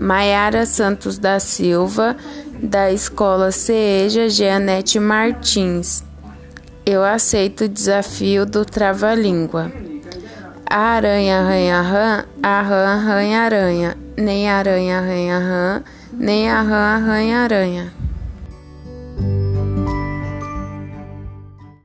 Maiara Santos da Silva, da Escola CEJA Jeanette Martins. Eu aceito o desafio do trava-língua. A aranha arranha rã, a rã arranha aranha. Nem aranha arranha rã, nem a rã arranha aranha.